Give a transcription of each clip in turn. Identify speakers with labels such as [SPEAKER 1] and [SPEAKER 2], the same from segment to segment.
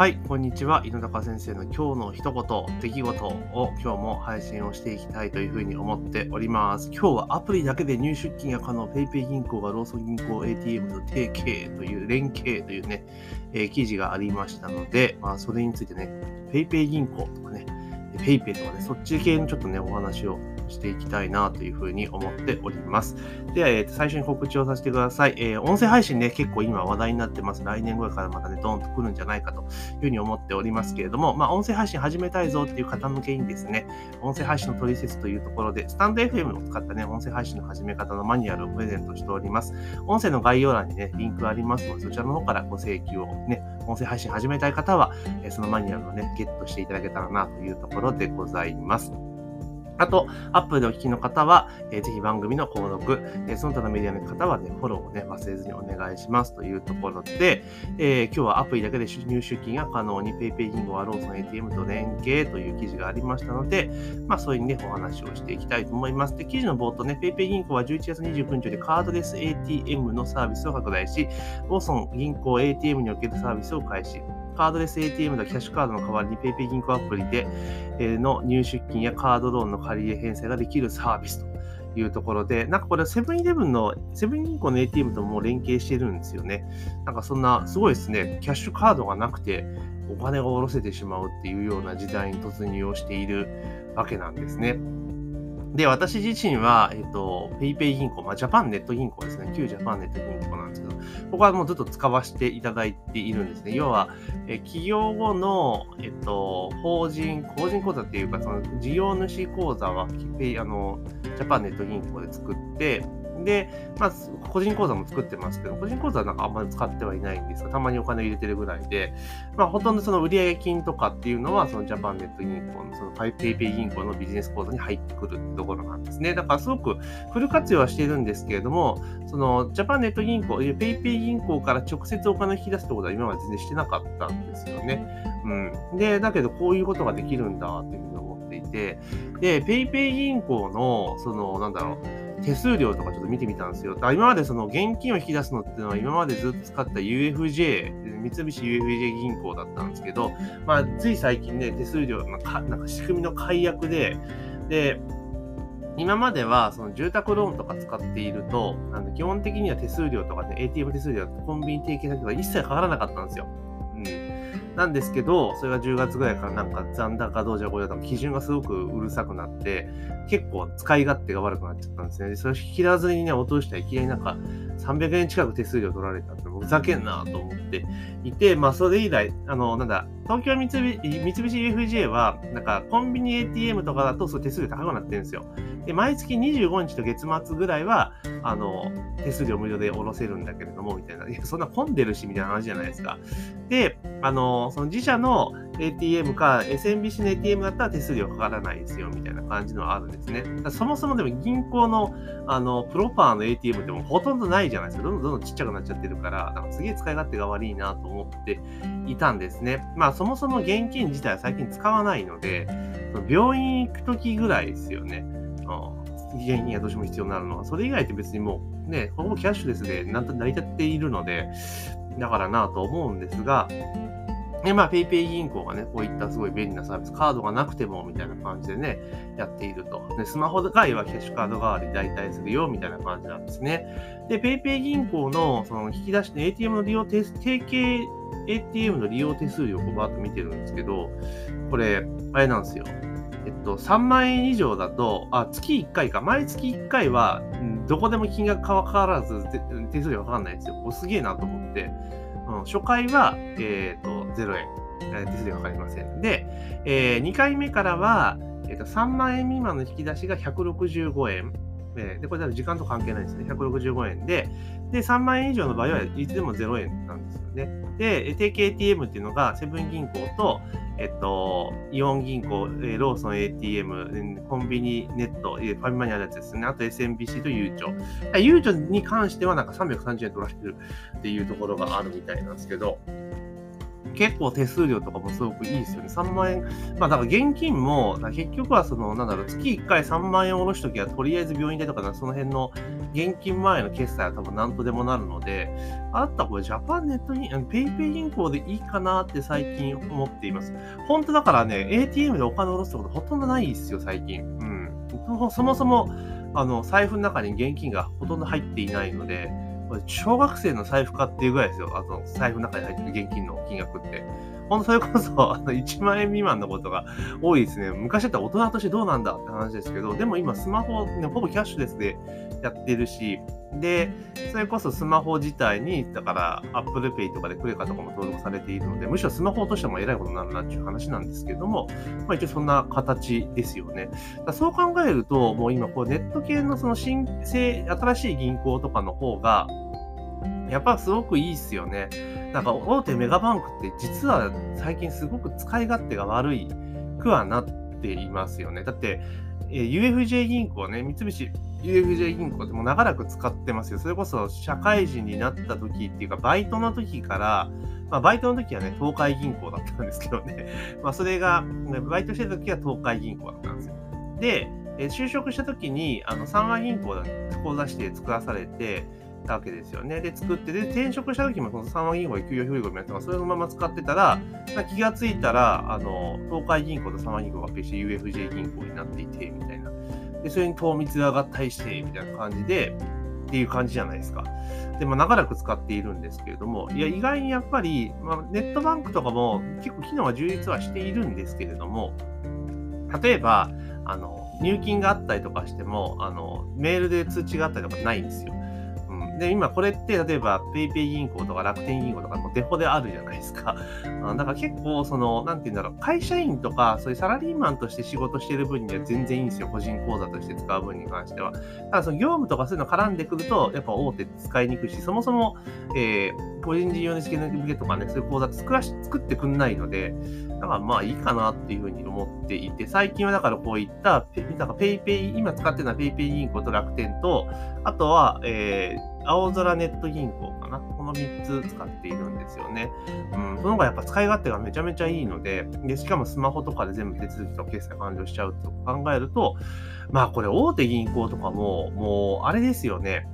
[SPEAKER 1] はい、こんにちは。井高先生の今日の一言、出来事を今日も配信をしていきたいというふうに思っております。今日はアプリだけで入出金が可能、PayPay 銀行がローソン銀行 ATM と提携という連携というね、えー、記事がありましたので、まあ、それについてね、PayPay 銀行とかね、PayPay とかね、そっち系のちょっとね、お話をしていきたいなというふうに思っております。では、えー、最初に告知をさせてください。えー、音声配信ね、結構今話題になってます。来年ぐらいからまたね、ドーンと来るんじゃないかというふうに思っておりますけれども、まあ、音声配信始めたいぞっていう方向けにですね、音声配信の取説というところで、スタンド FM を使ったね、音声配信の始め方のマニュアルをプレゼントしております。音声の概要欄にね、リンクありますので、そちらの方からご請求をね、音声配信始めたい方はえ、そのマニュアルをね、ゲットしていただけたらなというところでございます。あと、アップでお聞きの方は、えー、ぜひ番組の購読、えー、その他のメディアの方はね、フォローをね、忘れずにお願いしますというところで、えー、今日はアプリだけで入出金が可能に PayPay 銀行はローソン ATM と連携という記事がありましたので、まあそういうね、お話をしていきたいと思います。で、記事の冒頭ね、PayPay 銀行は11月29日でカードレス ATM のサービスを拡大し、ローソン銀行 ATM におけるサービスを開始。カードレス ATM のキャッシュカードの代わりに PayPay 銀行アプリでの入出金やカードローンの借り入れ返済ができるサービスというところで、なんかこれセブンイレブンの、セブン銀行の ATM とも連携してるんですよね。なんかそんな、すごいですね、キャッシュカードがなくて、お金が下ろせてしまうっていうような時代に突入をしているわけなんですね。で、私自身は、えっ、と、PayPay 銀行、まあ、ジャパンネット銀行ですね。旧ジャパンネット銀行なんですけど、ここはもうずっと使わせていただいているんですね。要は、え企業後の、えっと、法人、法人口座っていうか、その事業主口座は、あの、ジャパンネット銀行で作って、で、まあ、個人口座も作ってますけど、個人口座はなんかあんまり使ってはいないんですが、たまにお金入れてるぐらいで、まあ、ほとんどその売上金とかっていうのは、そのジャパンネット銀行の、そのパイペイペイ銀行のビジネス口座に入ってくるてところなんですね。だからすごくフル活用はしているんですけれども、そのジャパンネット銀行、ペイペイ銀行から直接お金を引き出すってことは今まで全然してなかったんですよね。うん。で、だけどこういうことができるんだっていうふうに思っていて、で、ペイペイ銀行の、その、なんだろう、手数料とかちょっと見てみたんですよ。今までその現金を引き出すのっていうのは今までずっと使った UFJ、三菱 UFJ 銀行だったんですけど、まあ、つい最近ね、手数料のかなんか仕組みの解約で、で、今まではその住宅ローンとか使っていると、あの基本的には手数料とかね、ATM 手数料とかコンビニ提携先とか一切かからなかったんですよ。うん。なんですけど、それが10月ぐらいからなんか残高どうじゃこうじゃ基準がすごくうるさくなって、結構使い勝手が悪くなっちゃったんですね。それを引き出ずにね、落としたらいきなりなんか300円近く手数料取られたって、ふざけんなと思っていて、まあそれ以来、あの、なんだ、東京三菱 UFJ は、なんかコンビニ ATM とかだとそう手数料高くなってるんですよ。で、毎月25日と月末ぐらいは、あの、手数料無料で下ろせるんだけれども、みたいな。いや、そんな混んでるし、みたいな話じゃないですか。で、あの、その自社の ATM か SMBC の ATM だったら手数料かからないですよ、みたいな感じのはあるんですね。そもそもでも銀行の、あの、プロパーの ATM ってもほとんどないじゃないですか。どんどんどんどんちっちゃくなっちゃってるから、なんかすげえ使い勝手が悪いなと思っていたんですね。まあ、そもそも現金自体は最近使わないので、その病院行くときぐらいですよね。現金がどうしても必要になるのは、それ以外って別にもうね、ほぼキャッシュレスでなんと成り立っているので、だからなと思うんですが、で、まあ、PayPay 銀行がね、こういったすごい便利なサービス、カードがなくてもみたいな感じでね、やっていると。で、スマホがいはキャッシュカード代わり代替するよ、みたいな感じなんですね。で、PayPay 銀行の、その、引き出して ATM の利用手提携 ATM の利用手数料をバーッと見てるんですけど、これ、あれなんですよ。えっと、3万円以上だと、あ、月1回か。毎月1回は、どこでも金額変わらず手数料かかんないんですよ。こすげえなと思って。うん、初回は、えっ、と、0円。手数料かかりません。で、えー、2回目からは、えーと、3万円未満の引き出しが165円。えー、で、これ時間と関係ないですね。165円で、で、3万円以上の場合はいつでも0円なんですよね。で、定期 ATM っていうのが、セブン銀行と、えっと、イオン銀行、ローソン ATM、コンビニネット、ファミマにあるやつですね。あと SMBC とゆうちょ。ゆうちょに関してはなんか330円取られてるっていうところがあるみたいなんですけど、結構手数料とかもすごくいいですよね。3万円。まあだから現金も、結局はその、なんだろう、月1回3万円下ろすときは、とりあえず病院代とか、その辺の現金前の決済は多分何とでもなるので、あったこれジャパンネット銀、ペイペイ銀行でいいかなって最近思っています。本当だからね、ATM でお金下ろすことほとんどないですよ、最近。うん。そもそも、あの、財布の中に現金がほとんど入っていないので、小学生の財布かっていうぐらいですよ。あの、財布の中に入ってる現金の金額って。ほんとそれこそ、あの、1万円未満のことが多いですね。昔だったら大人としてどうなんだって話ですけど、でも今スマホ、ね、ほぼキャッシュレスでやってるし、で、それこそスマホ自体に、だから Apple Pay とかでクレカとかも登録されているので、むしろスマホとしても偉いことになるなっていう話なんですけども、まあ一応そんな形ですよね。だそう考えると、もう今こうネット系のその新生、新しい銀行とかの方が、やっぱすごくいいっすよね。なんか大手メガバンクって実は最近すごく使い勝手が悪いくはなっていますよね。だって、え UFJ 銀行ね、三菱 UFJ 銀行ってもう長らく使ってますよ。それこそ社会人になった時っていうか、バイトの時から、まあ、バイトの時はね、東海銀行だったんですけどね。まあ、それが、バイトしてた時は東海銀行だったんですよ。で、え就職した時に、あの、三和銀行だ、口座して作らされて、たわけですよね。で、作って、で、転職した時もその三和銀行で給与表示もやってます。それのまま使ってたら、気がついたら、あの、東海銀行と三和銀行が決して UFJ 銀行になっていて、みたいな。で、それに糖密が合体して、みたいな感じで、っていう感じじゃないですか。で、まあ、長らく使っているんですけれども、いや、意外にやっぱり、まあ、ネットバンクとかも結構機能は充実はしているんですけれども、例えば、あの、入金があったりとかしても、あの、メールで通知があったりとかないんですよ。で、今これって、例えば PayPay 銀行とか楽天銀行とかもデフォであるじゃないですか。だから結構、その、なんて言うんだろう、会社員とか、そういうサラリーマンとして仕事してる分には全然いいんですよ。個人口座として使う分に関しては。ただ、その業務とかそういうの絡んでくると、やっぱ大手使いにくいし、そもそも、えー、個人事業主向けとかね、そういう口座作らし作ってくんないので、だからまあいいかなっていうふうに思っていて、最近はだからこういった、なんか PayPay、今使ってるのは PayPay 銀行と楽天と、あとは、えー、青空ネット銀行かな？この3つ使っているんですよね。うん。その方がやっぱ使い勝手がめちゃめちゃいいので、でしかもスマホとかで全部手続きと決済完了しちゃうと考えると、まあこれ大手銀行とかも、もうあれですよね。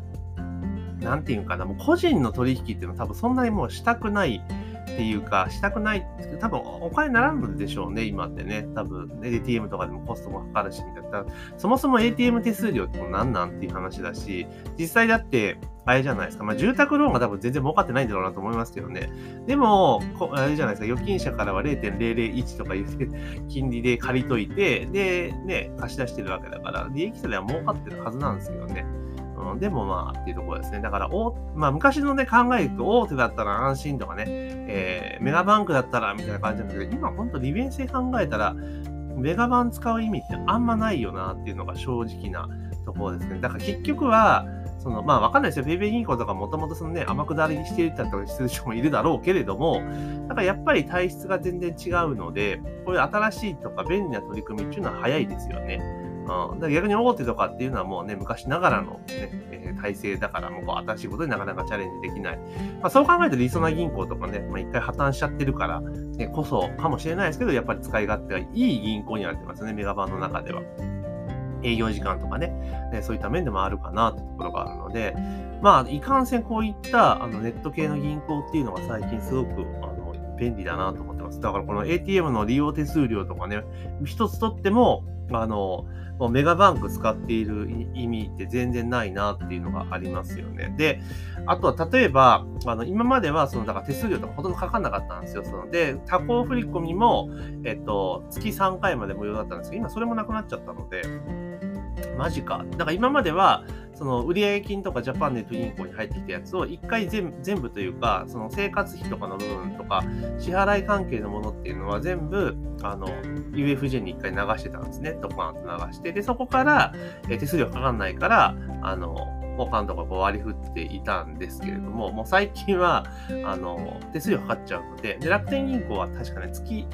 [SPEAKER 1] なんていうかな、もう個人の取引っていうのは多分そんなにもうしたくないっていうか、したくない多分お金ならんでしょうね、今ってね。多分、ね、ATM とかでもコストもかかるし、みたいな。そもそも ATM 手数料っても何なんっていう話だし、実際だって、あれじゃないですか。まあ、住宅ローンが多分全然儲かってないんだろうなと思いますけどね。でも、あれじゃないですか。預金者からは0.001とかいう金利で借りといて、で、ね、貸し出してるわけだから、利益者では儲かってるはずなんですけどね。うん、でもまあっていうところですね。だから、おまあ、昔のね、考えると大手だったら安心とかね、えー、メガバンクだったらみたいな感じなんだけど、今本当利便性考えたら、メガバン使う意味ってあんまないよなっていうのが正直なところですね。だから結局は、そのまあわかんないですよ。ペイペイ銀行とかもともとそのね、天下りしていたとかする人もいるだろうけれども、だからやっぱり体質が全然違うので、こういう新しいとか便利な取り組みっていうのは早いですよね。うん、だ逆に大手とかっていうのはもうね、昔ながらのね、えー、体制だからもうこう新しいことになかなかチャレンジできない。まあ、そう考えると、りそな銀行とかね、まあ、一回破綻しちゃってるから、ね、こそかもしれないですけど、やっぱり使い勝手がいい銀行になってますね、メガバンの中では。営業時間とかね、ねそういった面でもあるかなってところがあるので、まあ、いかんせんこういったあのネット系の銀行っていうのが最近すごくあの便利だなと思ってます。だからこの ATM の利用手数料とかね、一つとっても、あの、もうメガバンク使っている意味って全然ないなっていうのがありますよね。で、あとは例えば、あの、今まではその、だから手数料とかほとんどかかんなかったんですよ。その、で、他行振込も、えっと、月3回まで無料だったんですけど、今それもなくなっちゃったので、マジか。だから今までは、その売上金とかジャパンネット銀行に入ってきたやつを一回全部というか、その生活費とかの部分とか、支払い関係のものっていうのは全部、あの、UFJ に一回流してたんですね。ドカンと流して。で、そこから、え手数料かかんないから、あの、他のとここう割り振っていたんですけれども、もう最近は、あの、手数料かかっちゃうので、で、楽天銀行は確かね、月、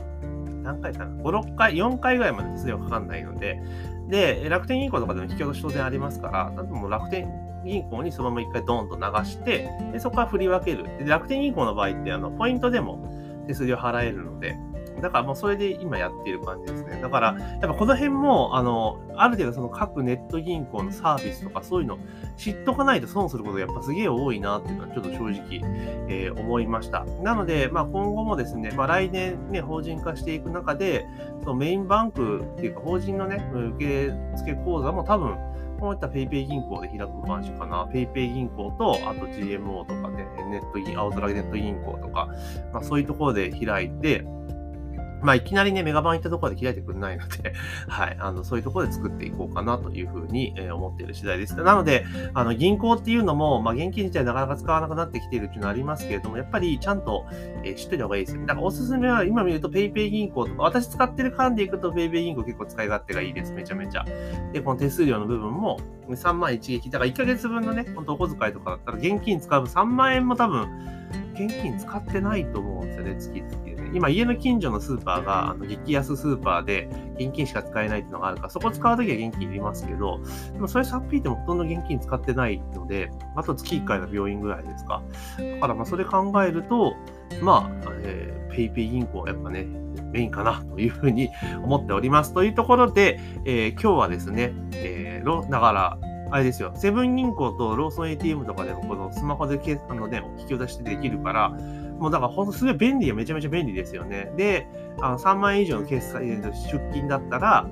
[SPEAKER 1] 何回かな ?5、6回、4回ぐらいまで手数料かかんないので、で、楽天銀行とかでも引き落とし当然ありますから、なんとも楽天銀行にそのまま一回ドーンと流して、でそこから振り分ける。で楽天銀行の場合って、あの、ポイントでも、手数料払えるので、だからもうそれで今やっている感じですね。だから、やっぱこの辺も、あの、ある程度その各ネット銀行のサービスとかそういうの知っとかないと損することがやっぱすげえ多いなっていうのはちょっと正直、えー、思いました。なので、まあ今後もですね、まあ来年ね、法人化していく中で、そのメインバンクっていうか法人のね、受付口座も多分、こういった PayPay 銀行で開く感じかな。PayPay 銀行と、あと GMO とかね、ネット銀、青空ネット銀行とか、まあそういうところで開いて、まあ、いきなりね、メガバン行ったところで開いてくれないので はい、あの、そういうところで作っていこうかなというふうに、えー、思っている次第です。なので、あの、銀行っていうのも、まあ、現金自体なかなか使わなくなってきているっていうのはありますけれども、やっぱりちゃんと、えー、知っておいた方がいいですよね。だからおすすめは、今見ると PayPay 銀行とか、私使ってる間でいくと PayPay 銀行結構使い勝手がいいです。めちゃめちゃ。で、この手数料の部分も、3万一撃。だから1ヶ月分のね、本当お小遣いとかだったら、現金使う3万円も多分、現金使ってないと思うんですよね、月々。今家の近所のスーパーがあの激安スーパーで現金しか使えないっていうのがあるから、そこ使うときは現金いりますけど、でもそれさっぴいてもほとんど現金使ってないので、あと月1回の病院ぐらいですか。だからまあそれ考えると、まあ、えー、ペイペイ銀行はやっぱね、メインかなというふうに思っております。というところで、えー、今日はですね、えー、だから、あれですよ、セブン銀行とローソン ATM とかでもこのスマホであの、ね、引き出しできるから、もうだからほんとすごい便利やめちゃめちゃ便利ですよね。で、あの3万円以上の決済出金だったら、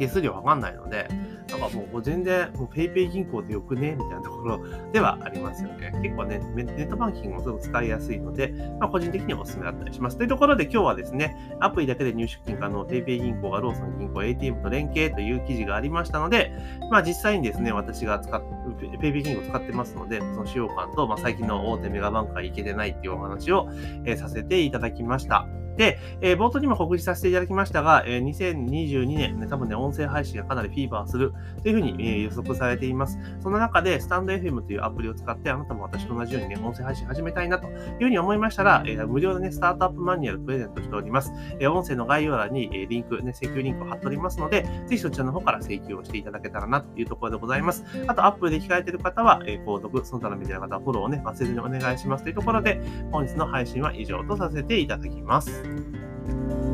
[SPEAKER 1] 手数料かかんないので、なんかもう全然、もう PayPay 銀行でよくね？みたいなところ ではありますよね。結構ね、ネットバンキングもすごく使いやすいので、まあ、個人的にはお勧めだったりします。というところで今日はですね、アプリだけで入出金可能 PayPay 銀行がローソン銀行 ATM と連携という記事がありましたので、まあ実際にですね、私が使っ PayPay 銀行使ってますので、その使用感と、まあ、最近の大手メガバンクがいけてないっていうお話を、えー、させていただきました。で、えー、冒頭にも告知させていただきましたが、えー、2022年、ね、多分ね、音声配信がかなりフィーバーするというふうに、えー、予測されています。その中で、スタンド FM というアプリを使って、あなたも私と同じようにね、音声配信始めたいなというふうに思いましたら、えー、無料でね、スタートアップマニュアルプレゼントしております。えー、音声の概要欄に、えー、リンク、ね、請求リンクを貼っておりますので、ぜひそちらの方から請求をしていただけたらなというところでございます。あと、アップで聞かれている方は、えー、購読、その他のメディア方はフォローをね、忘れずにお願いしますというところで、本日の配信は以上とさせていただきます。Música